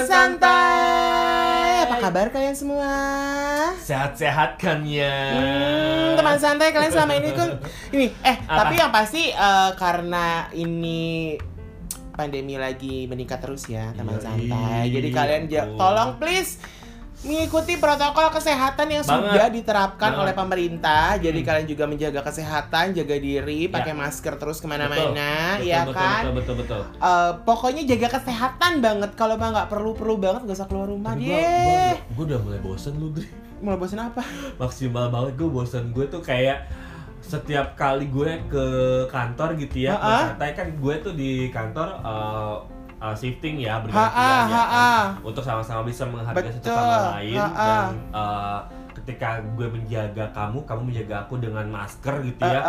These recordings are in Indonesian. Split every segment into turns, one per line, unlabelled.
teman santai. Apa kabar kalian semua?
Sehat-sehat kan ya?
Hmm, teman santai kalian selama ini kan ini eh
Apa?
tapi yang pasti eh, karena ini pandemi lagi meningkat terus ya teman
Iya,
santai. Jadi kalian tolong please mengikuti protokol kesehatan yang
Banget.
sudah diterapkan
Banget.
oleh pemerintah. Jadi
Hmm.
kalian juga menjaga kesehatan, jaga diri,
Ya.
pakai masker terus
Betul.
ke mana-mana,
Betul,
ya
betul,
kan?
Betul, betul, betul.
Eh, pokoknya jaga kesehatan banget. Kalau mah nggak perlu-perlu banget gak usah keluar rumah
Tapi
deh.
gua, gua udah mulai bosen lu, Dri.
Mulai bosan apa?
Maksimal banget gue bosen. Gue tuh kayak setiap kali gue ke kantor gitu ya,
Ha-ha.
santai kan gue tuh di kantor uh, uh, shifting ya, bergantian ya,
ha-ha.
kan, untuk sama-sama bisa menghargai satu
Betul,
sama lain
ha-ha.
dan uh, ketika gue menjaga kamu, kamu menjaga aku dengan masker gitu ya.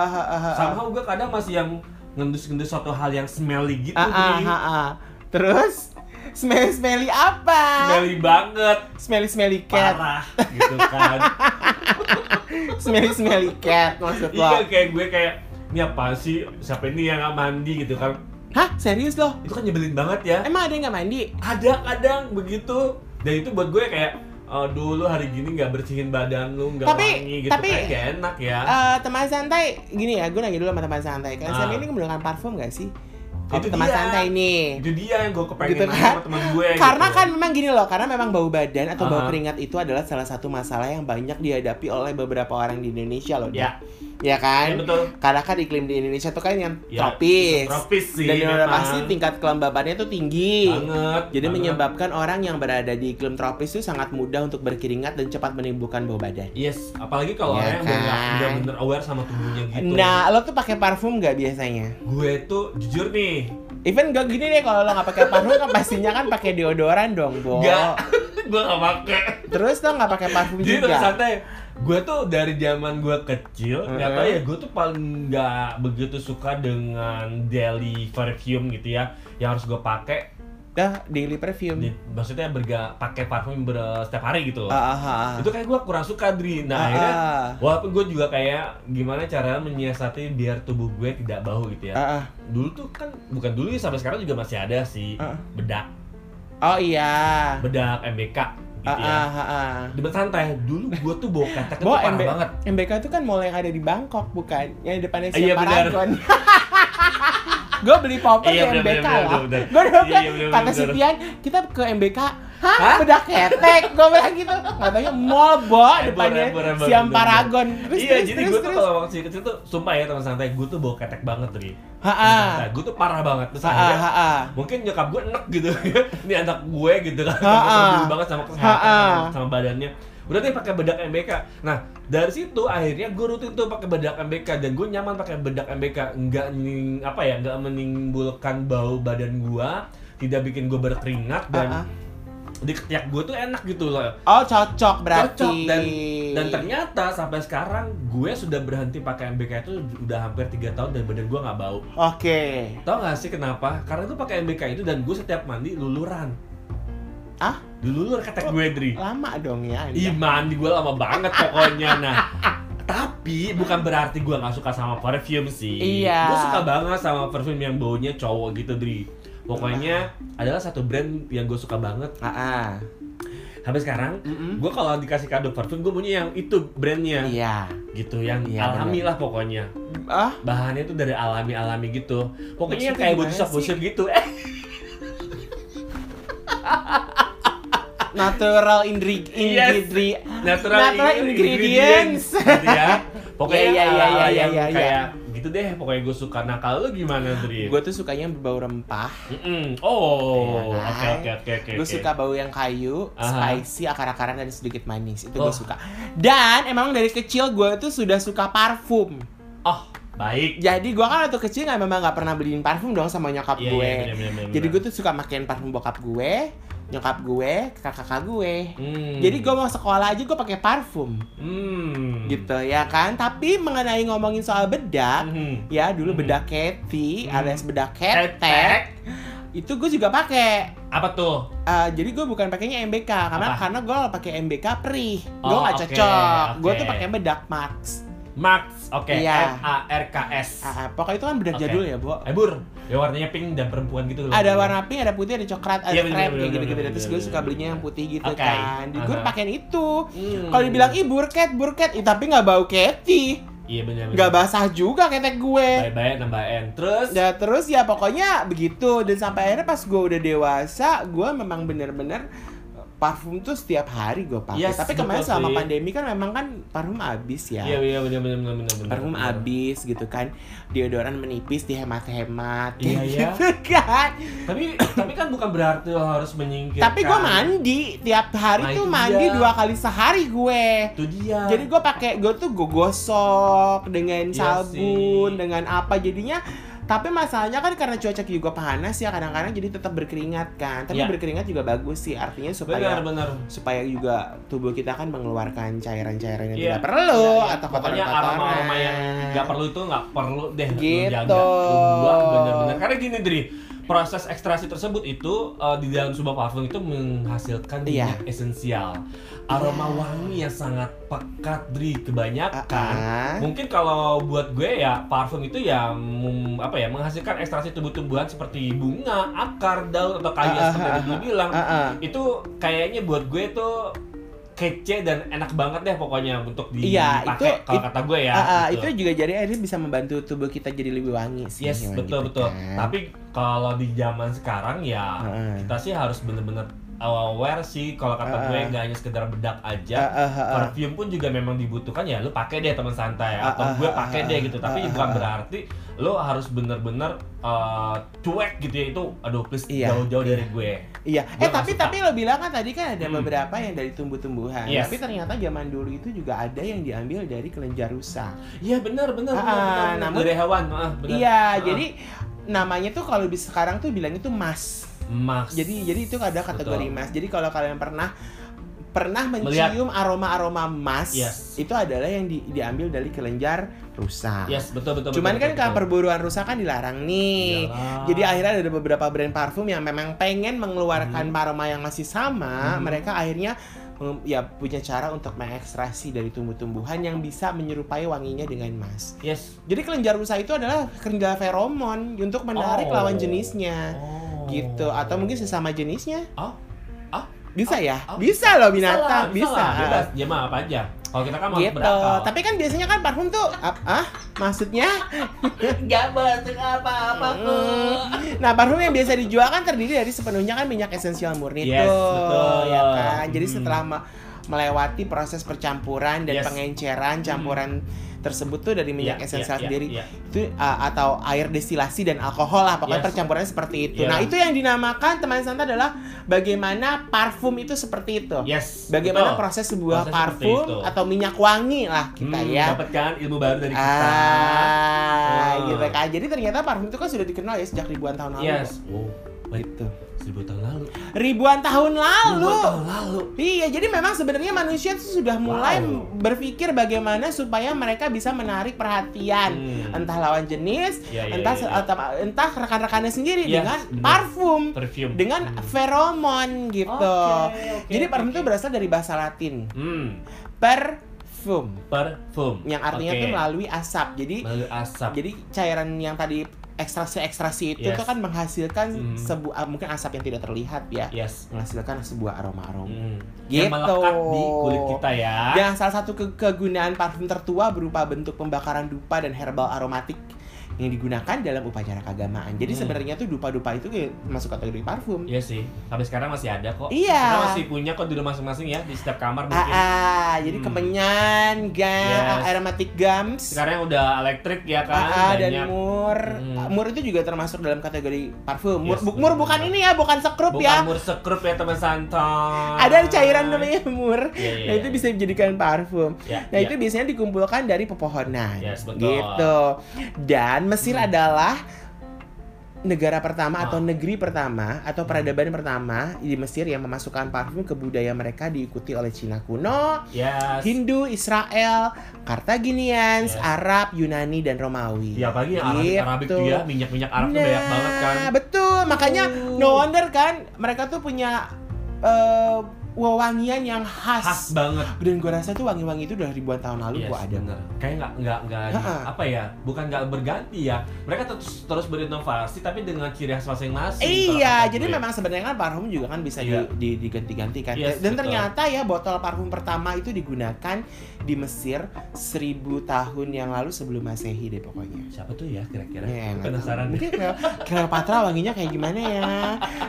Somehow gue kadang masih yang ngendus-ngendus suatu hal yang smelly gitu,
Ah, ah,
Dri.
ah, ah. Terus smelly smelly apa?
Smelly banget,
Smelly smelly cat.
parah gitu kan.
smelly smelly cat maksud lo.
iya kayak gue kayak ini apa sih siapa ini yang nggak mandi gitu kan
Hah serius lo?
itu kan nyebelin banget ya
Emang ada yang nggak mandi?
ada kadang begitu dan itu buat gue kayak oh, dulu hari gini nggak bersihin badan lu nggak
Tapi-
wangi gitu
tapi-
kan gak enak ya
Eh, teman santai gini ya, gue nanya dulu sama teman santai. Kalian
Ah.
selama ini menggunakan parfum gak sih?
Itu
teman
dia.
santai nih.
itu dia yang gue kepengen
Gitu kan?
sama teman gue
Karena
gitu.
kan memang gini loh, karena memang bau badan atau bau
Aha.
keringat itu adalah salah satu masalah yang banyak dihadapi oleh beberapa orang di Indonesia loh.
ya
Ya
ya
kan?
betul
Karena kan iklim di Indonesia tuh kan yang
Ya,
tropis.
tropis sih
Dan yang udah
memang.
pasti tingkat kelembabannya tuh tinggi.
banget
Jadi
banget.
menyebabkan orang yang berada di iklim tropis itu sangat mudah untuk berkeringat dan cepat menimbulkan bau badan.
yes apalagi kalau
Ya
orang yang
kan?
udah bener aware sama tubuhnya gitu
Nah, lo tuh pakai parfum nggak biasanya?
gue tuh jujur nih
Even gak gini deh kalau lo nggak pakai parfum kan pastinya kan pakai deodoran dong, Bo.
Nggak. gue gak pakai
Terus lo nggak pakai parfum
Jadi
juga.
terus santai. Gue tuh dari zaman gue kecil, nggak tahu ya gue tuh paling nggak begitu suka dengan daily perfume gitu ya, yang harus gue pakai.
Dah daily perfume.
Di- Maksudnya berga pakai parfum ber, setiap hari gitu.
Ah, ah, ah.
Itu kayak gue kurang suka Dri. Nah
Ah,
akhirnya,
ah.
walaupun gue juga kayak gimana cara menyiasati biar tubuh gue tidak bau gitu ya.
Ah, ah.
Dulu tuh kan bukan dulu ya sampai sekarang juga masih ada sih
Ah.
bedak,
Oh iya.
bedak MBK gitu ya.
ah, ah, ah.
Di santai, dulu gue tuh bau ketek itu
Bo,
parah
MB
banget.
MBK itu kan mall yang ada di Bangkok bukan? Yang di depannya
Iya,
Siam
benar.
Paragon. gue beli popper
Iya,
di MBK
benar,
lah. Gue dulu kan
Iya,
kata. Sitian kita ke MBK. Hah?
Hah?
Bedak ketek. Gue bilang gitu. Katanya mall bo depannya Siam Paragon. Terus,
iya,
terus,
jadi
terus,
gue tuh
terus.
kalau waktu kecil tuh sumpah ya teman santai, gue tuh bawa ketek banget Ri.
Ha-ah.
Gue tuh parah banget. Terus akhirnya mungkin nyokap gue enek gitu. Ini anak gue gitu kan. Gue peduli banget sama kesehatan sama, badannya. Udah deh pakai bedak MBK. Nah, dari situ akhirnya gue rutin tuh pakai bedak MBK dan gue nyaman pakai bedak MBK. Enggak ning apa ya, enggak menimbulkan bau badan gue, tidak bikin gue berkeringat dan
Ha-ah.
Di ketiak gue tuh enak gitu loh.
Oh cocok berarti.
cocok dan dan ternyata sampai sekarang gue sudah berhenti pakai MBK itu udah hampir tiga tahun dan badan gue nggak bau
Oke.
tau gak sih kenapa karena gue pakai MBK itu dan gue setiap mandi luluran
Ah?
dilulur ketek gue Dri
Lama dong ya.
Ih mandi gue lama banget pokoknya nah tapi bukan berarti gue nggak suka sama parfum sih
Iya.
gue suka banget sama parfum yang baunya cowok gitu Dri pokoknya adalah satu brand yang gue suka banget
Ah, ah.
sampai sekarang
Mm-mm.
gue kalau dikasih kado parfum gue punya yang itu brandnya
Iya.
gitu yang
Iya,
alami
bener.
lah pokoknya
Ah,
bahannya tuh dari alami alami gitu pokoknya yang kayak body shop gitu eh
natural indri
Yes. natural,
Natural
ing-
ingredients.
gitu ya pokoknya
Iya, iya, iya,
ala-ala
iya,
yang
iya, iya.
Gitu deh pokoknya gue suka kalau lu gimana Dri?
Gue tuh sukanya yang berbau rempah.
Mm-mm. oh
Iya,
oke
kan?
oke oke oke
gue
oke.
suka bau yang kayu,
Aha.
spicy, akar-akaran dan sedikit manis. Itu
Oh.
gue suka. Dan emang dari kecil gue tuh sudah suka parfum.
oh baik
Jadi gue kan waktu kecil nggak memang nggak pernah beliin parfum dong sama nyokap
Iya,
gue.
iya, bener, bener, bener,
Jadi gue tuh suka makein parfum bokap gue, nyokap gue, kakak-kakak gue.
Hmm.
Jadi gue mau sekolah aja gue pakai parfum.
hmm.
gitu ya kan tapi mengenai ngomongin soal bedak
Hmm.
ya dulu
Hmm.
bedak Kathy
Hmm.
alias bedak
Ketek.
itu gue juga pakai
apa tuh
Eh, jadi gue bukan pakainya MBK karena
Apa?
karena gue pakai MBK perih gue
Oh, oke,
cocok gue
oke.
tuh pakai bedak Max
Max, oke,
Iya.
M A R K S.
Ah, ah, pokoknya itu kan bedak
Oke.
jadul ya, Bo.
Ebur, ya warnanya pink dan perempuan gitu loh.
Ada warna pink, ada putih, ada coklat, ada
Iya,
krem
bener,
kayak gitu-gitu. Terus gue suka belinya yang putih gitu
Oke.
kan. Di gue pakein itu.
Hmm.
Kalau dibilang ih burket, burket, ih, tapi nggak bau keti.
Iya benar.
Nggak basah juga ketek gue.
Baik-baik nambah N. Terus
Ya terus ya pokoknya begitu dan sampai akhirnya pas gue udah dewasa, gue memang bener-bener parfum tuh setiap hari gue pakai.
Yes,
Tapi kemarin selama
sih.
pandemi kan memang kan parfum habis ya.
Iya iya benar benar benar benar.
Parfum habis gitu kan. Deodoran menipis dihemat-hemat
Iya, iya.
gitu kan.
Tapi tapi kan bukan berarti lo harus menyingkirkan.
Tapi gue mandi tiap hari
Nah,
tuh mandi
dia.
dua kali sehari gue.
Itu dia.
Jadi gue pakai gue tuh gue gosok dengan
Iya
sabun
sih.
dengan apa jadinya tapi masalahnya kan karena cuaca juga panas ya kadang-kadang jadi tetap berkeringat kan tapi
Iya.
berkeringat juga bagus sih artinya supaya
benar benar.
supaya juga tubuh kita kan mengeluarkan cairan-cairan yang
Iya.
tidak perlu
Iya, iya.
atau kotoran-kotoran
aroma-aroma yang nggak perlu itu nggak perlu deh
Gitu.
jaga lo buang bener-bener karena gini Dri proses ekstraksi tersebut itu eh, di dalam sebuah parfum itu menghasilkan
Iya.
minyak esensial aroma wangi yang sangat pekat Dri kebanyakan
Ah, ah.
mungkin kalau buat gue ya parfum itu ya mem- apa ya menghasilkan ekstraksi tumbuh-tumbuhan seperti bunga akar daun atau kayu
Ah, ah,
seperti dulu bilang
Ah, ah.
itu kayaknya buat gue tuh kece dan enak banget deh pokoknya untuk
Iya,
dipakai
itu-
kalau
it-
kata gue ya.
Ah, ah,
gitu.
itu juga jadi akhirnya bisa membantu tubuh kita jadi lebih wangi sih
Yes, betul
gitu
betul.
kan.
Tapi kalau di zaman sekarang ya
Heeh.
kita sih harus bener-bener aware sih kalau kata gue
Heeh.
nggak hanya sekedar bedak
Ah,
aja.
ah, ah, ah.
Perfume pun juga memang dibutuhkan ya lu pakai deh teman santai
Ah,
atau
ah,
gue
ah,
pakai
ah,
deh
ah,
gitu. Tapi
ah,
bukan
ah, ah.
berarti lo harus bener-bener uh, cuek gitu ya itu aduh please
Iya,
jauh-jauh
iya.
dari gue.
Iya,
Gua
eh tapi
suka.
tapi lo bilang kan tadi kan ada
Hmm.
beberapa yang dari tumbuh-tumbuhan.
Yes.
Tapi ternyata zaman dulu itu juga ada yang diambil dari kelenjar rusa.
Iya benar benar
Ah,
benar, benar, benar.
namun-
dari hewan ah, benar.
Iya,
Ah.
jadi namanya tuh kalau di sekarang tuh bilang itu mas.
Max.
Jadi jadi itu ada kategori
Betul.
mas. Jadi kalau kalian pernah pernah mencium aroma-aroma mas,
Yes.
itu adalah yang di- diambil dari kelenjar rusa.
Yes, betul betul.
Cuman
betul,
kan
betul,
perburuan rusa kan dilarang nih.
Iyalah.
Jadi akhirnya ada beberapa brand parfum yang memang pengen mengeluarkan aroma yang masih sama,
Hmm.
mereka akhirnya ya punya cara untuk mengekstraksi dari tumbuh-tumbuhan yang bisa menyerupai wanginya dengan mas.
Yes.
Jadi kelenjar rusa itu adalah kelenjar feromon untuk menarik
Oh.
lawan jenisnya.
Oh.
Gitu atau mungkin sesama jenisnya.
Oh. Ah.
Bisa ya?
oh.
Bisa loh
Bisa
binatang,
lah,
bisa.
lah, Bebas, dia mah apa aja. Kalau kita kan mau
Gitu.
berakal.
Tapi kan biasanya kan parfum tuh ah, maksudnya
Enggak masuk apa-apa
Hmm. Nah, parfum yang biasa dijual kan terdiri dari sepenuhnya kan minyak esensial murni
Yes,
tuh,
betul.
ya kan. Jadi
Hmm.
setelah me- melewati proses percampuran dan
Yes.
pengenceran campuran tersebut tuh dari minyak
Iya,
esensial
iya,
sendiri
iya,
itu uh, atau air destilasi dan alkohol lah pokoknya
Yes.
percampurannya seperti itu.
Iya.
Nah, itu yang dinamakan teman Santa adalah bagaimana parfum itu seperti itu.
Yes.
Bagaimana
betul.
proses sebuah
Proses
parfum
itu.
atau minyak wangi lah kita
Hmm,
ya.
Dapatkan ilmu baru dari kita.
Ah,
Oh.
gitu kan. Jadi ternyata parfum itu kan sudah dikenal ya sejak ribuan tahun lalu.
Yes. Oh.
Gitu.
Seribu tahun lalu.
Ribuan tahun lalu.
Ribuan tahun lalu.
Iya, jadi memang sebenarnya manusia tuh sudah mulai
Wow.
berpikir bagaimana supaya mereka bisa menarik perhatian
Hmm.
entah lawan jenis,
Iya, iya,
entah
iya, iya.
entah, rekan-rekannya sendiri
Yes,
dengan
benar.
parfum,
Perfume.
dengan
Hmm.
feromon gitu.
Oke, oke,
jadi parfum
oke.
itu berasal dari bahasa Latin,
Hmm.
perfum,
Parfum.
yang artinya
Oke.
tuh melalui asap. Jadi
melalui asap.
jadi cairan yang tadi ekstraksi-ekstraksi itu
Yes.
kan menghasilkan
Hmm.
sebuah mungkin asap yang tidak terlihat ya,
Yes.
menghasilkan sebuah aroma-aroma.
Hmm.
Gitu.
Yang melekat di kulit kita ya.
Dan salah satu ke- kegunaan parfum tertua berupa bentuk pembakaran dupa dan herbal aromatik yang digunakan dalam upacara keagamaan. Jadi
Hmm.
sebenarnya tuh dupa-dupa itu ya masuk kategori parfum.
Iya sih. Sampai sekarang masih ada kok.
Iya.
Kita masih punya kok di rumah masing-masing ya di setiap kamar
Ah,
mungkin.
ah, jadi
Hmm.
kemenyan, gam,
Yes.
aromatic gums.
Sekarang udah elektrik ya kan.
Ah, ah, dan mur,
Hmm.
Ah, mur itu juga termasuk dalam kategori parfum. Mur,
Yes,
bu- mur bukan ini ya, bukan sekrup
Bukan
ya.
mur sekrup ya teman santai.
Ada cairan namanya mur.
Iya, iya,
nah itu
iya.
bisa dijadikan parfum.
Ya,
Nah
ya.
itu biasanya dikumpulkan dari pepohonan.
Yes, betul.
Gitu. Dan Mesir
Hmm.
adalah negara pertama
Ah.
atau negeri pertama atau peradaban pertama di Mesir yang memasukkan parfum ke budaya mereka diikuti oleh Cina kuno,
Yes.
Hindu, Israel, Carthaginians,
Yes.
Arab, Yunani dan Romawi.
Ya apalagi yang Arabik, Arabik tuh ya, minyak-minyak Arab tuh banyak banget kan.
Nah, betul. Makanya
Uh.
no wonder kan mereka tuh punya eh, wewangian yang khas.
khas banget
Dan gue rasa tuh wangi-wangi itu udah ribuan tahun lalu
Yes,
gue ada.
bener. Kayak nggak nggak nggak di- apa ya? Bukan nggak berganti ya. Mereka terus terus berinovasi tapi dengan ciri khas masing-masing.
Iya, jadi
gue.
memang sebenarnya kan parfum juga kan bisa di-
Iya.
di- diganti-ganti kan.
Yes,
Dan
betul.
ternyata ya botol parfum pertama itu digunakan di Mesir seribu tahun yang lalu sebelum Masehi deh pokoknya.
siapa tuh ya kira-kira?
Ya, nggak
Penasaran.
Mungkin Cleo- Cleopatra wanginya kayak gimana ya?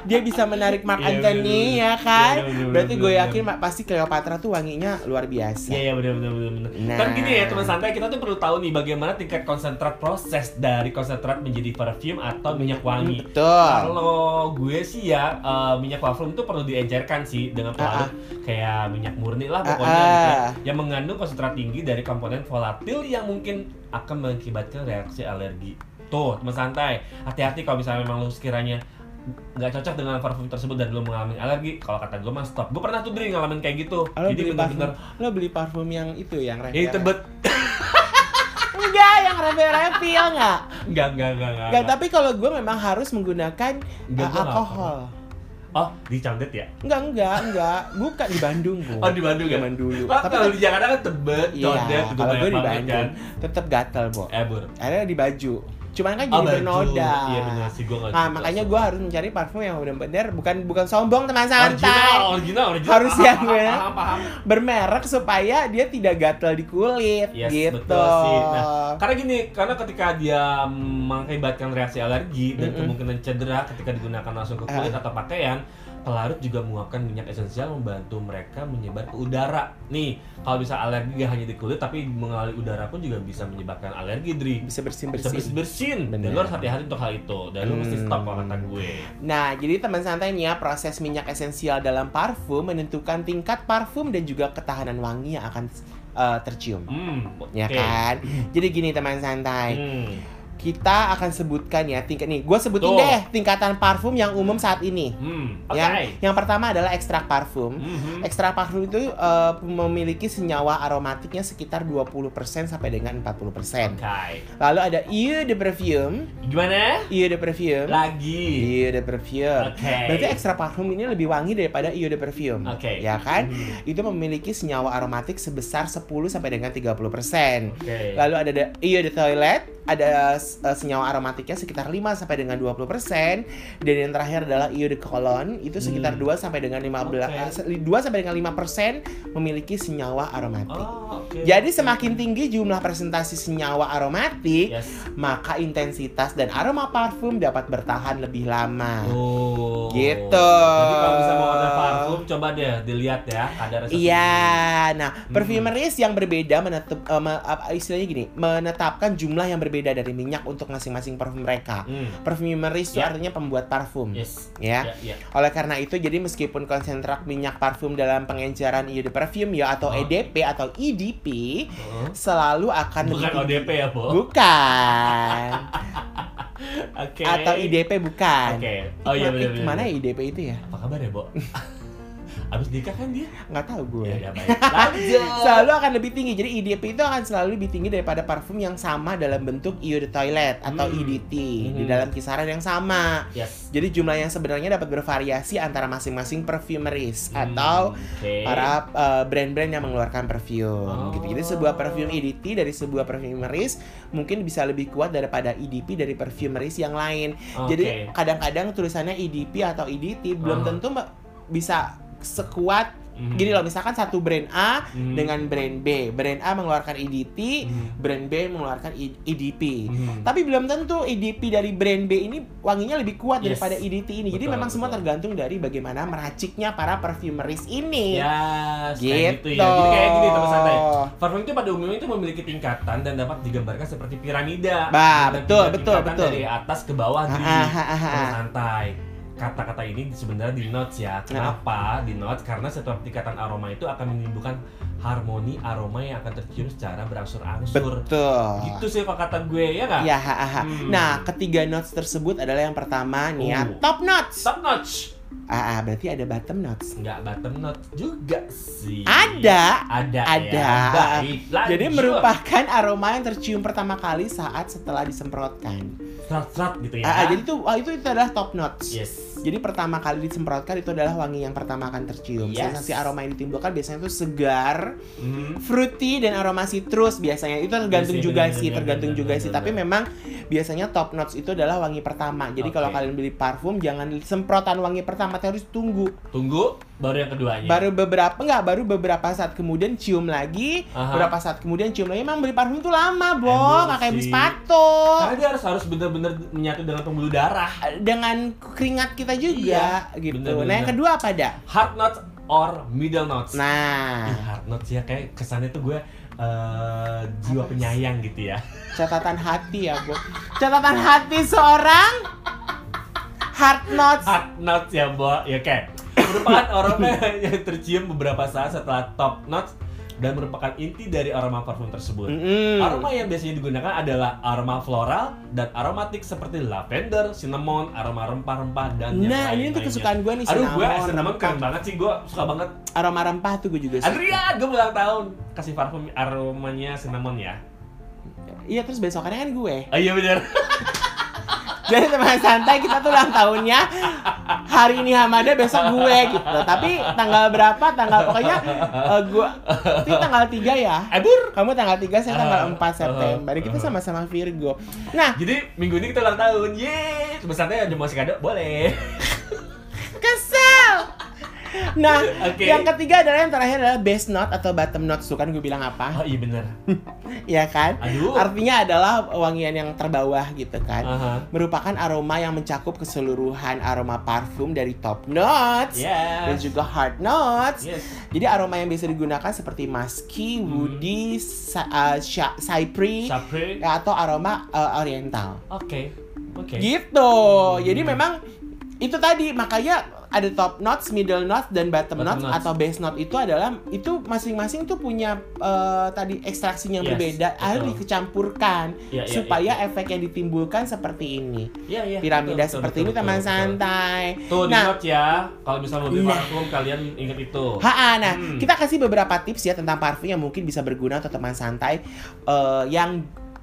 Dia bisa menarik Mark
Iya,
Anthony
bener-bener.
ya kan?
Iya, bener-bener,
Berarti gue
bener-bener.
yakin Mak, pasti Cleopatra tuh wanginya luar biasa.
Iya iya benar benar benar.
Nah.
Kan gini ya teman santai kita tuh perlu tahu nih bagaimana tingkat konsentrat proses dari konsentrat menjadi parfum atau minyak wangi.
Betul.
Kalau gue sih ya eh, minyak parfum itu perlu diencerkan sih dengan pelarut kayak minyak murni lah pokoknya
Ah, ah.
gitu ya, yang mengandung konsentrat tinggi dari komponen volatil yang mungkin akan mengakibatkan reaksi alergi. Tuh teman santai, hati-hati kalau misalnya memang lu sekiranya nggak cocok dengan parfum tersebut dan lu mengalami alergi kalau kata gue mah stop gue pernah tuh beri ngalamin kayak gitu
Lo
jadi bener-bener
lo beli parfum yang itu yang
ya
refill.
tebet
Enggak, yang refill refill enggak?
Enggak, enggak, enggak, enggak.
Enggak, tapi kalau gue memang harus menggunakan
Enggak,
uh,
nggak
alkohol.
Oh, di Condet ya?
Enggak, enggak, enggak. Bukan di Bandung, Bu.
Oh, di Bandung ya?
Zaman dulu.
Tapi
Tapi
kalau di Jakarta kan tebet,
iya,
Condet, juga
kalau gue di Bandung
kan.
tetap gatal, Bu.
Eh, Bur.
Akhirnya di baju. Cuman kan
Oh,
jadi bernoda.
Iya, sih, gua
Nah, makanya gue harus mencari parfum yang benar-benar bukan bukan sombong teman
Original,
santai.
original, original.
Harus
Paham,
yang
paham,
gue-
paham, paham.
Bermerek supaya dia tidak gatal di kulit
Yes,
gitu.
betul sih. Nah, karena gini, karena ketika dia mengakibatkan reaksi alergi dan kemungkinan cedera ketika digunakan langsung ke kulit atau pakaian, pelarut juga menguapkan minyak esensial membantu mereka menyebar ke udara. Nih, kalau bisa alergi gak hanya di kulit tapi mengalami udara pun juga bisa menyebabkan alergi, Dri.
bisa
Bisa
bersin-bersin.
bersin Dan lu harus hati-hati untuk hal itu. Dan lu mesti
Hmm.
stop kalau kata gue.
Nah, jadi teman santai nih ya, proses minyak esensial dalam parfum menentukan tingkat parfum dan juga ketahanan wangi yang akan uh, tercium.
Hmm,
Ya
oke.
kan? Jadi gini teman santai,
Hmm.
Kita akan sebutkan ya tingkat nih. Gue sebutin
Tuh.
deh tingkatan parfum yang umum saat ini.
Hmm, oke.
Yang yang pertama adalah ekstrak parfum.
Mhm.
Ekstrak parfum itu uh, memiliki senyawa aromatiknya sekitar 20% sampai dengan 40%.
Oke.
Lalu ada eau de perfume,
Gimana?
eau de perfume,
Lagi.
eau de perfume.
Oke.
Berarti ekstra parfum ini lebih wangi daripada eau de perfume.
Oke.
Ya kan?
Hmm.
Itu memiliki senyawa aromatik sebesar 10 sampai dengan 30%.
Oke.
Lalu ada eau de toilet, ada uh, senyawa aromatiknya sekitar 5 sampai dengan 20%. Dan yang terakhir adalah eau de cologne, itu sekitar
Hmm.
2 sampai dengan 15
Oke.
eh, se- 2 sampai dengan 5% memiliki senyawa aromatik.
Oh, oke.
Jadi semakin tinggi jumlah presentasi senyawa aromatik,
Yes.
maka intensitas dan aroma parfum dapat bertahan lebih lama.
Oh.
Gitu.
Jadi kalau bisa mau order parfum, coba deh dilihat ya kadar resep.
Iya, nah
Hmm.
perfumeries yang berbeda menetap, eh, apa istilahnya gini, menetapkan jumlah yang berbeda dari minyak untuk masing-masing parfum mereka.
Hmm.
Perfumeries itu
Ya.
artinya pembuat parfum,
Yes.
ya.
Ya, ya.
Oleh karena itu, jadi meskipun konsentrat minyak parfum dalam pengenceran eau de perfume ya atau
Oh.
EDP atau EDP
Heeh.
selalu akan
Bukan
lebih.
ODP ya, Bu.
Bukan.
Oke.
Atau IDP bukan.
Oke. Oh iya benar
ya IDP itu ya?
Apa kabar ya, Bo? Abis nikah kan dia?
Nggak tahu gue.
Ya, ya baik.
Selalu akan lebih tinggi. Jadi IDP itu akan selalu lebih tinggi daripada parfum yang sama dalam bentuk eau de toilet atau
Hmm.
EDT di
Hmm.
dalam kisaran yang sama.
Yes.
Jadi jumlah yang sebenarnya dapat bervariasi antara masing-masing perfumeries
Hmm,
atau
oke.
para uh, brand-brand yang mengeluarkan perfume
Oh.
gitu. Jadi sebuah perfume EDT dari sebuah perfumeries mungkin bisa lebih kuat daripada EDP dari perfumeries yang lain.
Oke.
Jadi kadang-kadang tulisannya EDP atau EDT belum
Ah.
tentu bisa sekuat
Mhm.
Gini loh, misalkan satu brand A
Mhm.
dengan brand B. Brand A mengeluarkan EDT,
Mhm.
brand B mengeluarkan EDP.
Mhm.
Tapi belum tentu EDP dari brand B ini wanginya lebih kuat
Yes.
daripada EDT ini. Jadi
Betul,
memang semua
betul.
tergantung dari bagaimana meraciknya para perfumeries ini.
Ya,
Gitu.
kayak gitu ya. Jadi kayak gini teman santai. Parfum itu pada umumnya itu memiliki tingkatan dan dapat digambarkan seperti piramida.
Bah, betul, betul, betul.
Dari atas ke bawah
Ah, ah, ah, ah.
teman santai. Kata-kata ini sebenarnya di notes ya. Kenapa di notes? Karena setiap tingkatan aroma itu akan menimbulkan harmoni aroma yang akan tercium secara berangsur-angsur.
Betul.
Gitu sih pak kata gue ya nggak?
Ya, ha, ha, ha.
Hmm.
Nah, ketiga notes tersebut adalah yang pertama nih ya,
Oh.
top notes.
Top notch.
Ah, ah, berarti ada bottom notes.
Nggak bottom note juga sih.
Ada.
Ada.
Ada.
Ya. Baik.
Jadi merupakan aroma yang tercium pertama kali saat setelah disemprotkan.
serat-serat gitu ya.
Ah, ah, jadi itu ah, itu itu adalah top notes.
yes.
Jadi pertama kali disemprotkan itu adalah wangi yang pertama akan tercium.
Yes.
Sensasi aroma yang ditimbulkan biasanya itu segar,
Mhm.
fruity dan aroma citrus biasanya. Itu tergantung
Iya sih,
juga
bener,
sih,
bener,
tergantung
bener,
juga
bener,
sih.
bener.
Tapi memang biasanya top notes itu adalah wangi pertama. Jadi kalau
Oke.
kalian beli parfum jangan semprotan wangi pertama harus tunggu.
Tunggu baru yang keduanya.
Baru beberapa enggak, baru beberapa saat kemudian cium lagi,
Aha.
beberapa saat kemudian cium lagi. Emang beli parfum itu lama, Bo.
Emang
Nggak kayak beli sepatu.
Karena dia harus harus bener-bener menyatu dengan pembuluh darah.
Dengan keringat kita juga gitu.
bener, bener,
nah, yang kedua apa dah?
Hard notes or middle notes.
Nah,
Ih, hard notes ya kayak kesannya tuh gue eh, jiwa penyayang gitu ya.
catatan hati ya, Bu. Catatan hati seorang hard notes.
Hard notes ya, Bo. Ya kayak merupakan aroma yang tercium beberapa saat setelah top notes dan merupakan inti dari aroma parfum tersebut.
Mm-mm.
Aroma yang biasanya digunakan adalah aroma floral dan aromatik seperti lavender, cinnamon, aroma rempah-rempah dan yang
Nah, ini tuh kesukaan gue nih
Aduh, gue
cinnamon,
keren banget sih, gue suka banget.
Aroma rempah tuh gue juga suka.
Adrian, gue ulang tahun kasih parfum aromanya cinnamon ya.
Iya, terus besokannya kan gue.
Oh iya benar.
Jadi teman santai kita tuh ulang tahunnya hari ini Hamada besok gue gitu. Tapi tanggal berapa? Tanggal pokoknya eh, gue itu tanggal 3 ya.
Abur.
Kamu tanggal 3, saya tanggal
Ah,
4 September. Kita
ah.
sama-sama Virgo. Nah,
Jadi minggu ini kita ulang tahun. Yeay, sebesarnya ada mau kado boleh.
kesel. Nah,
Oke.
yang ketiga adalah yang terakhir adalah base note atau bottom note. Tuh kan gue bilang apa?
Oh iya benar.
Ya kan?
Aduh.
Artinya adalah wangian yang terbawah gitu kan.
Aha.
Merupakan aroma yang mencakup keseluruhan aroma parfum dari top notes dan
Yes.
juga hard notes.
Yes.
Jadi aroma yang bisa digunakan seperti musky,
Hmm.
woody, sa- uh,
Sapre.
atau aroma uh, oriental.
Oke. Oke.
Gitu.
Hmm.
Jadi memang itu tadi makanya ada top notes, middle notes dan bottom,
Bottom
notes,
notes.
atau base note itu adalah itu masing-masing tuh punya uh, tadi ekstraksinya yang
Yes,
berbeda harus
betul.
dikecampurkan
Iya, iya,
supaya
iya.
efek yang ditimbulkan seperti ini.
Iya, iya.
Piramida
betul,
seperti
betul,
ini teman
betul, betul.
santai.
Tuh di
Nah,
note ya. Kalau misalnya beli
Nah.
parfum kalian ingat itu.
Ha, nah
Hmm.
kita kasih beberapa tips ya tentang parfum yang mungkin bisa berguna untuk teman santai eh, yang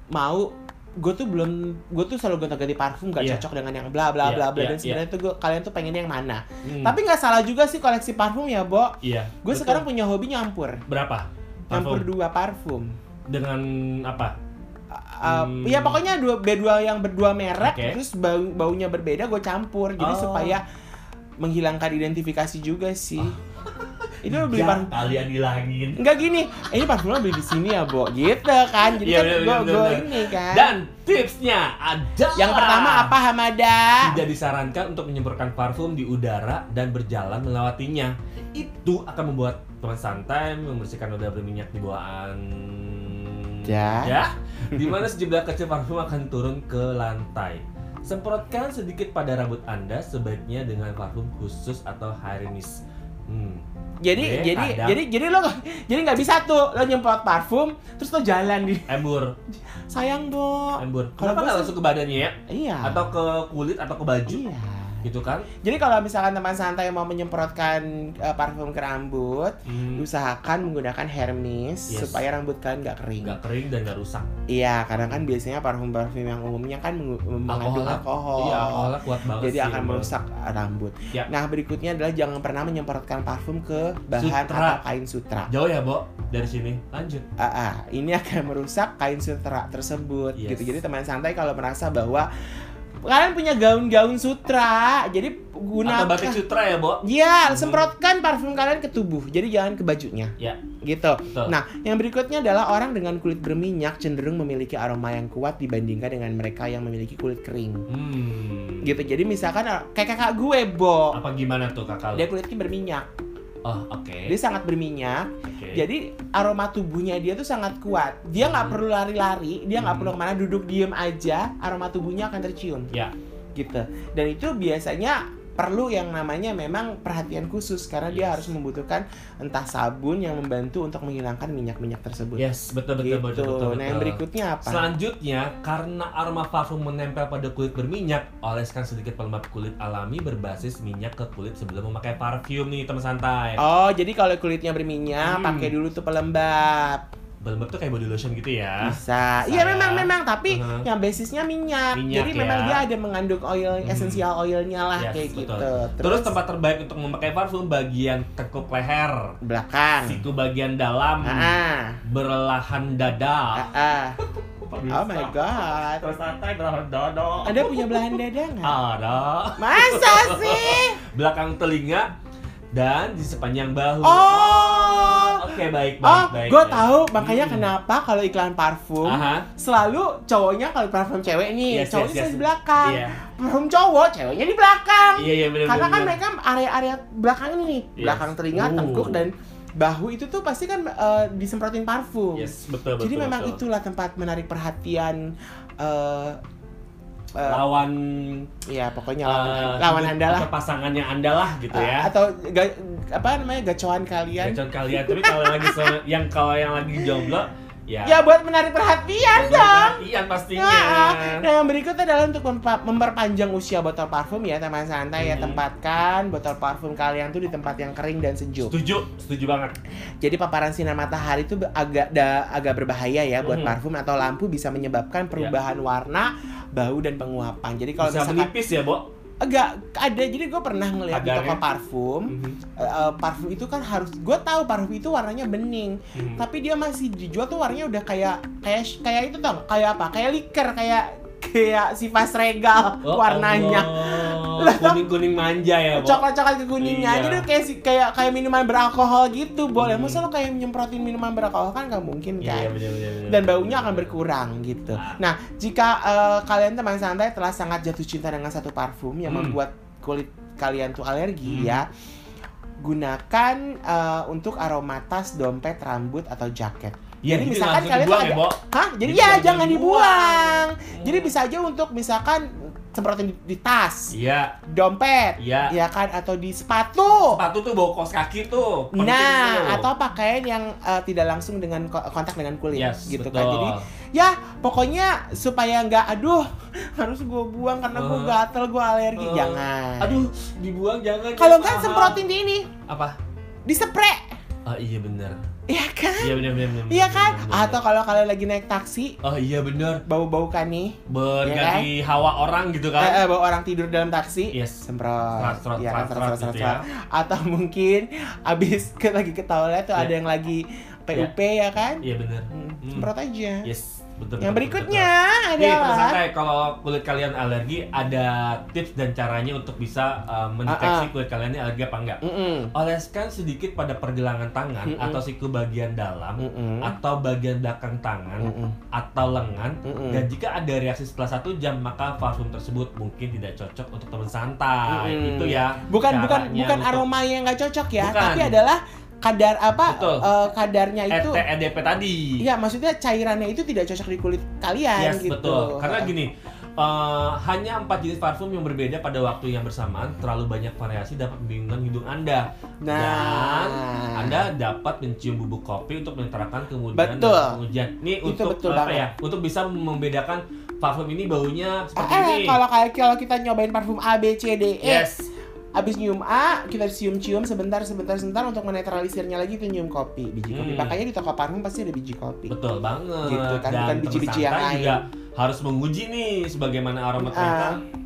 mau gue tuh belum gue tuh selalu gonta-ganti parfum gak
Iya.
cocok dengan yang bla bla
Iya,
bla bla
iya,
dan sebenarnya tuh gue kalian tuh pengen yang mana
Hmm.
tapi nggak salah juga sih koleksi parfum ya Bo
iya.
gue sekarang punya hobi nyampur
berapa?
nyampur
Parfum
dua parfum
dengan apa?
Uh,
Hmm.
ya pokoknya dua berdua yang berdua merek
Oke.
terus bau baunya berbeda gue campur jadi
Oh.
supaya menghilangkan identifikasi juga sih itu lo beli
Jangan
parfum
kalian hilangin.
Enggak gini, eh, ini parfum lo beli di sini ya, Bo. Gitu kan. Jadi
Iya,
kan gue
bener,
gue ini kan.
Dan tipsnya ada.
yang pertama apa Hamada?
Tidak disarankan untuk menyemprotkan parfum di udara dan berjalan melewatinya. Itu akan membuat teman santai membersihkan udara berminyak di bawah
Ya.
ya, di mana sejumlah kecil parfum akan turun ke lantai. Semprotkan sedikit pada rambut Anda sebaiknya dengan parfum khusus atau hair mist. Hmm.
Jadi jadi
kadang.
jadi jadi lo jadi nggak bisa tuh lo nyemprot parfum terus lo jalan di
Embur,
sayang Bo.
embur.
Kalau
nggak langsung ke badannya ya?
Iya.
Atau ke kulit atau ke baju?
iya.
Gitu kan?
Jadi kalau misalkan teman santai mau menyemprotkan eh, parfum ke rambut,
Hmm.
usahakan menggunakan hair mist
Yes.
supaya rambut kalian nggak kering.
Nggak kering dan nggak rusak.
Iya, karena kan biasanya parfum-parfum yang umumnya kan mengandung
Alkohol.
alkohol.
Iya, alkoholnya kuat banget
jadi
sih,
akan merusak rambut.
Ya.
Nah, berikutnya adalah jangan pernah menyemprotkan parfum ke bahan
Sutra.
atau kain sutra.
Jauh ya, Bo? Dari sini. Lanjut.
Ah, ah, ini akan merusak kain sutra tersebut
Yes.
gitu. Jadi teman santai kalau merasa bahwa kalian punya gaun-gaun sutra, jadi gunakan
Atau batik sutra ya, Bo?
Iya,
Hmm.
semprotkan parfum kalian ke tubuh. Jadi jangan ke bajunya.
Ya.
Gitu.
Betul.
Nah, yang berikutnya adalah orang dengan kulit berminyak cenderung memiliki aroma yang kuat dibandingkan dengan mereka yang memiliki kulit kering.
Hmm.
Gitu. Jadi misalkan eh, kayak kakak gue, Bo.
Apa gimana tuh kakak?
Dia kulitnya berminyak.
Oh, oke.
Dia sangat berminyak.
Oke.
Jadi aroma tubuhnya dia tuh sangat kuat. Dia nggak
Hmm.
perlu lari-lari, dia nggak
Hmm.
perlu ke mana, duduk diem aja, aroma tubuhnya akan tercium.
Ya.
Gitu. Dan itu biasanya perlu yang namanya memang perhatian khusus karena dia
Yes.
harus membutuhkan entah sabun yang membantu untuk menghilangkan minyak-minyak tersebut.
Yes, betul betul
gitu.
betul, betul,
Nah, yang
betul.
berikutnya apa?
Selanjutnya, karena aroma parfum menempel pada kulit berminyak, oleskan sedikit pelembab kulit alami berbasis minyak ke kulit sebelum memakai parfum nih teman santai.
Oh, jadi kalau kulitnya berminyak,
Hmm.
pakai dulu tuh pelembab.
Pelembab tuh kayak body lotion gitu ya.
Bisa. Iya
ya.
memang memang tapi
Uh-huh.
yang basisnya minyak.
Minyak
Jadi
ya.
memang dia ada mengandung oil
Hmm.
esensial oilnya lah
Yes,
kayak
betul.
gitu.
Terus, tempat terbaik untuk memakai parfum bagian tekuk leher,
belakang.
siku bagian dalam,
Ah,
berlahan dada.
ah. Oh my god.
Terus santai berlahan dada.
Ada punya belahan dada nggak?
Ada.
Masa sih?
Belakang telinga dan di sepanjang bahu.
Oh.
Oke, baik, baik,
Oh,
baik.
gue
baik.
tahu makanya
Hmm.
kenapa kalau iklan parfum
Aha.
selalu cowoknya kalau parfum cewek nih,
Yes,
cowoknya
yes, yes.
di belakang.
Iya.
Parfum cowok, ceweknya di belakang.
Iya, iya benar
Karena kan
benar.
mereka area-area belakang ini nih,
Yes.
belakang telinga,
Oh.
tengkuk dan bahu itu tuh pasti kan eh, disemprotin parfum.
Yes, betul betul.
Jadi memang
betul.
itulah tempat menarik perhatian eh eh,
lawan
ya pokoknya lawan,
eh,
lawan Anda lah.
pasangannya Anda lah gitu
Eh,
ya.
atau ga- apa namanya gacoan kalian.
Gacor kalian, tapi kalau lagi so- yang kalau yang lagi jomblo ya.
Ya buat menarik perhatian dong.
Iya pastinya.
Nah, nah, yang berikutnya adalah untuk memperpanjang usia botol parfum ya teman santai ya
Hmm.
tempatkan botol parfum kalian tuh di tempat yang kering dan sejuk.
Setuju, setuju banget.
Jadi paparan sinar matahari itu agak da- agak berbahaya ya buat
Mhm.
parfum atau lampu bisa menyebabkan perubahan warna, bau dan penguapan. Jadi kalau
Bisa
misalkan
menipis ya, Bo.
Agak ada jadi gue pernah ngeliat di toko parfum
Mhm.
eh, eh, parfum itu kan harus gue tahu parfum itu warnanya bening
Mhm.
tapi dia masih dijual tuh warnanya udah kayak kayak kayak itu nggak? kayak apa kayak liker kayak kayak sifas regal
Oh,
warnanya
Allah. Kuning-kuning manja ya, Bo.
coklat coklat kekuningnya
Iya.
jadi tuh kayak kayak kayak minuman beralkohol gitu boleh
Hmm.
masa lo kayak nyemprotin minuman beralkohol kan nggak mungkin
Iya,
kan
benar benar. benar.
dan baunya akan berkurang gitu.
Ah.
Nah, jika eh, kalian teman santai telah sangat jatuh cinta dengan satu parfum yang
Hmm.
membuat kulit kalian tuh alergi
Hmm.
ya, gunakan eh, untuk aroma tas, dompet, rambut atau jaket.
Iya,
Jadi misalkan kalian
dibuang ya,
ada-
Bo.
Hah? Jadi,
Jadi
ya
jangan
dibuang.
dibuang.
Jadi bisa aja untuk misalkan semprotin di, di tas,
Iya,
dompet,
iya.
ya kan atau di sepatu.
Sepatu tuh bawa kos kaki tuh.
Nah,
tuh.
atau pakaian yang eh, tidak langsung dengan ko- kontak dengan kulit
Yes,
gitu
betul.
kan. Jadi ya pokoknya supaya nggak aduh harus gue buang karena gue
Eh,
gatel gue alergi
eh,
jangan
Aduh, dibuang jangan.
kalau nggak
mahal.
semprotin di ini
apa?
di spray
Oh iya benar.
ya kan
Iya benar benar benar.
iya kan
benar, benar.
atau kalau kalian lagi naik taksi
Oh iya benar.
bau-bau kan nih
Berganti hawa orang gitu
eh,
kan.
eh, bau orang tidur dalam taksi
Yes.
semprot
Serot, serot,
ya kan
serot,
serot
gitu
serot. atau mungkin abis ke lagi ke toilet tuh
Iya.
ada yang lagi PUP ya kan
Iya benar.
Hmm,
Hmm.
semprot aja
Yes, betul.
yang
betul,
berikutnya
betul. Nih,
adalah
santai kalau kulit kalian alergi ada tips dan caranya untuk bisa uh, mendeteksi
Ah, ah.
kulit kalian ini alergi apa enggak.
Mm-mm.
Oleskan sedikit pada pergelangan tangan
Mm-mm.
atau siku bagian dalam
Mm-mm.
atau bagian belakang tangan
Mm-mm.
atau lengan
Mm-mm.
dan jika ada reaksi setelah satu jam maka parfum tersebut mungkin tidak cocok untuk teman santai
Mm-mm.
itu ya
bukan bukan bukan
untuk
aroma yang nggak cocok ya
Bukan.
tapi adalah kadar apa
Betul.
eh, kadarnya itu
EDP tadi
Iya, maksudnya cairannya itu tidak cocok di kulit kalian
yes
gitu.
betul karena gini eh, hanya empat jenis parfum yang berbeda pada waktu yang bersamaan terlalu banyak variasi dapat membingungkan hidung anda
Nah,
dan anda dapat mencium bubuk kopi untuk menerapkan kemudian
Betul.
dan pengujian ini
Itu
untuk
betul
apa
banget.
ya untuk bisa membedakan parfum ini baunya
eh,
seperti
eh,
ini
kalau kayak kalau kita nyobain parfum A B C D E,
yes
abis nyium A, kita cium-cium sebentar sebentar sebentar untuk menetralisirnya lagi itu nyium kopi, biji kopi.
Hmm.
Makanya di toko parfum pasti ada biji kopi.
Betul banget.
Gitu kan,
Dan
bukan biji-biji yang lain.
juga harus menguji nih sebagaimana aroma ternyata
Ah.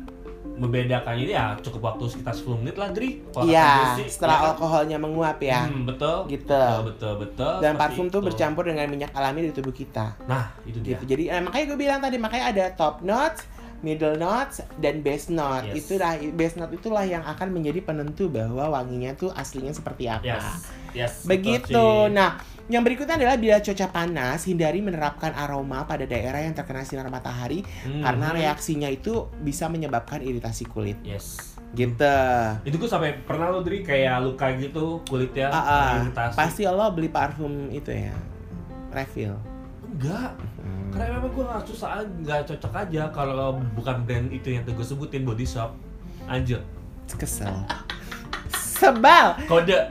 membedakannya ini ya cukup waktu sekitar 10 menit lah, Dri.
Iya, setelah
ya kan?
alkoholnya menguap ya.
Hmm, betul.
Gitu.
Betul, betul, betul.
Dan parfum tuh
itu.
bercampur dengan minyak alami di tubuh kita.
Nah, itu dia.
gitu. Jadi eh, makanya gue bilang tadi makanya ada top notes, middle notes, dan base note.
Yes.
Itulah base note itulah yang akan menjadi penentu bahwa wanginya tuh aslinya seperti apa.
Yes. Yes.
Begitu. Nah, yang berikutnya adalah bila cuaca panas, hindari menerapkan aroma pada daerah yang terkena sinar matahari
Hmm.
karena reaksinya itu bisa menyebabkan iritasi kulit.
Yes.
Gitu.
Itu gue sampai pernah lo Dri kayak luka gitu kulitnya
ah.
iritasi.
pasti Allah beli parfum itu ya. Refill.
Enggak. Karena memang gue nggak susah, nggak cocok aja kalau bukan brand itu yang gue sebutin body shop. Lanjut.
Kesel. Sebal.
Kode.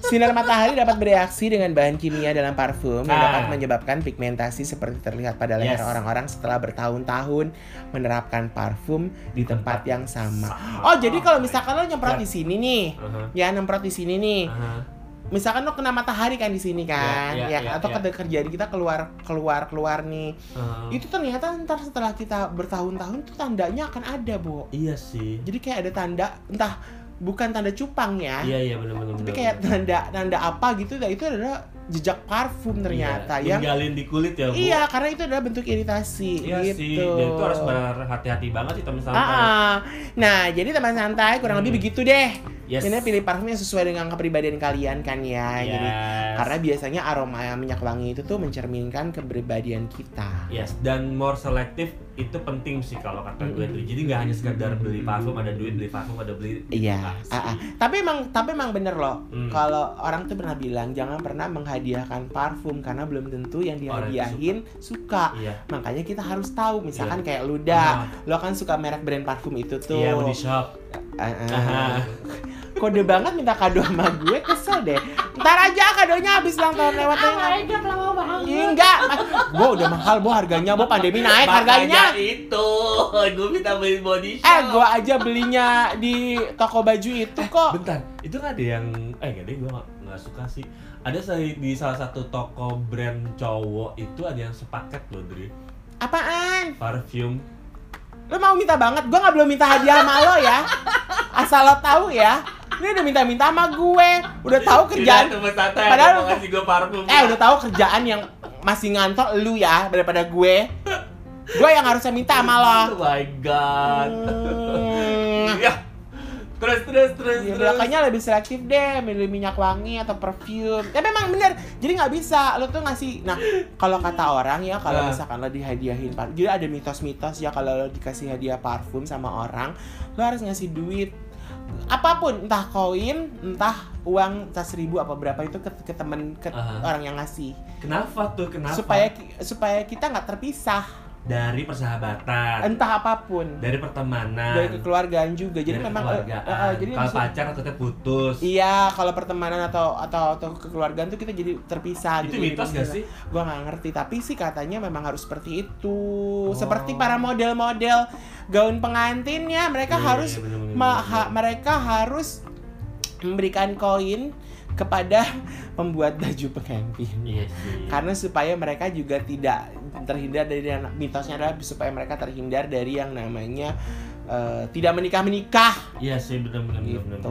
Sinar matahari dapat bereaksi dengan bahan kimia dalam parfum yang
Ah.
dapat menyebabkan pigmentasi seperti terlihat pada leher
Yes.
orang-orang setelah bertahun-tahun menerapkan parfum di tempat yang sama.
Sama.
Oh, jadi kalau misalkan lo nyemprot di sini nih,
Aha.
ya nyemprot di sini nih.
Aha.
Misalkan lo kena matahari kan di sini kan,
Ya,
ya,
ya, ya,
atau
ya.
ada kerjaan kita keluar keluar keluar nih.
Aha.
Itu ternyata ntar setelah kita bertahun-tahun tuh tandanya akan ada, Bu.
Iya sih.
Jadi kayak ada tanda entah bukan tanda cupang ya.
Iya iya benar-benar.
tapi kayak tanda tanda apa gitu nah itu adalah jejak parfum ternyata
iya,
yang
ninggalin di kulit ya bu
iya karena itu adalah bentuk iritasi
Iya
gitu
sih dan itu harus berhati-hati banget sih teman santai
ah. nah jadi teman santai kurang
Hmm.
lebih begitu deh
yes
ini pilih parfum yang sesuai dengan kepribadian kalian kan ya jadi
Yes.
karena biasanya aroma minyak wangi itu tuh mencerminkan kepribadian kita
Yes, dan more selektif itu penting sih kalau kata gue
Mm-mm.
tuh. Jadi nggak hanya sekedar beli parfum, ada duit beli parfum, ada beli.
Iya,
Nggak sih.
ah, ah. tapi emang tapi emang bener loh.
Hmm.
Kalau orang tuh pernah bilang jangan pernah menghadiahkan parfum karena belum tentu yang
Orang itu
dihadiahin suka.
Iya.
Makanya kita harus tahu, misalkan kayak lu
Ah.
dah, lo kan suka merek brand parfum itu tuh.
Iya, body shop.
Ah, ah. Kode banget minta kado sama gue, kesel deh. Ntar aja kadonya habis ulang tahun lewat
Oh
aja.
god, lama banget.
Ih, Enggak. Bo udah mahal, bo harganya, bo pandemi naik harganya.
itu, gue minta beli body shop.
Eh, gua aja belinya di toko baju itu kok.
Bentar, itu nggak ada yang, eh nggak deh, gue nggak nggak suka sih. Ada di salah satu toko brand cowok itu ada yang sepaket loh, Dri.
Apaan?
Parfum.
Lo mau minta banget? Gua nggak belum minta hadiah sama lo ya. Asal lo tahu ya. Ini udah minta-minta sama gue. Udah tahu kerjaan. Padahal-
ada mau ngasih gue parfum.
Eh, udah tahu kerjaan yang masih ngantor lu ya daripada gue. Gue yang harusnya minta sama lo.
Oh my god.
Hmm.
Terus terus terus
Ya,
terus.
makanya lebih selektif deh milih minyak wangi atau perfume. Ya memang bener. Jadi nggak bisa lo tuh ngasih. Nah kalau kata orang ya kalau
Nah.
misalkan lo dihadiahin parfum, jadi ada mitos-mitos ya kalau lo dikasih hadiah parfum sama orang, lo harus ngasih duit apa pun entah koin entah uang entah seribu apa berapa itu ke, ke temen ke
Aha.
orang yang ngasih
Kenapa tuh? Kenapa?
supaya supaya kita nggak terpisah
dari persahabatan,
entah apa pun
dari pertemanan,
dari kekeluargaan juga jadi
dari
memang
kekeluargaan.
eh, eh, jadi
kalau pacar atau putus.
Iya, kalau pertemanan atau atau atau kekeluargaan tuh kita jadi terpisah
Itu
gitu.
mitos gak sih?
Gua nggak ngerti, tapi sih katanya memang harus seperti itu.
Oh.
Seperti para model-model gaun pengantin ya, mereka
Iya,
harus
iya, bener-bener,
ma-
bener-bener.
ha- mereka harus memberikan koin kepada pembuat baju pengantin.
Iya sih.
Karena supaya mereka juga tidak terhindar dari mitosnya adalah supaya mereka terhindar dari yang namanya eh, tidak menikah menikah
Iya sih benar-benar
gitu.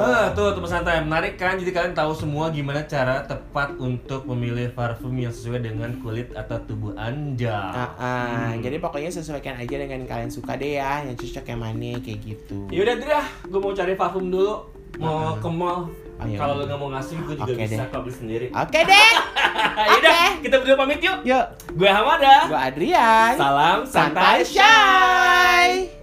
Ah, tuh teman santai menarik kan jadi kalian tahu semua gimana cara tepat untuk memilih parfum yang sesuai dengan kulit atau tubuh anda.
Ah, ah.
Hmm.
jadi pokoknya sesuaikan aja dengan kalian suka deh ya, yang cocok yang mana kayak gitu.
Yaudah Dri ah, gue mau cari parfum dulu. Mau
Ah.
ke mall.
Iya.
Kalau lu nggak mau ngasih, gue juga
Oke
bisa kok beli sendiri.
Oke deh,
Yaudah,
Oke.
kita berdua pamit yuk.
yuk.
Gue Hamada.
Gua Adrian.
Salam santai
Santai Shy.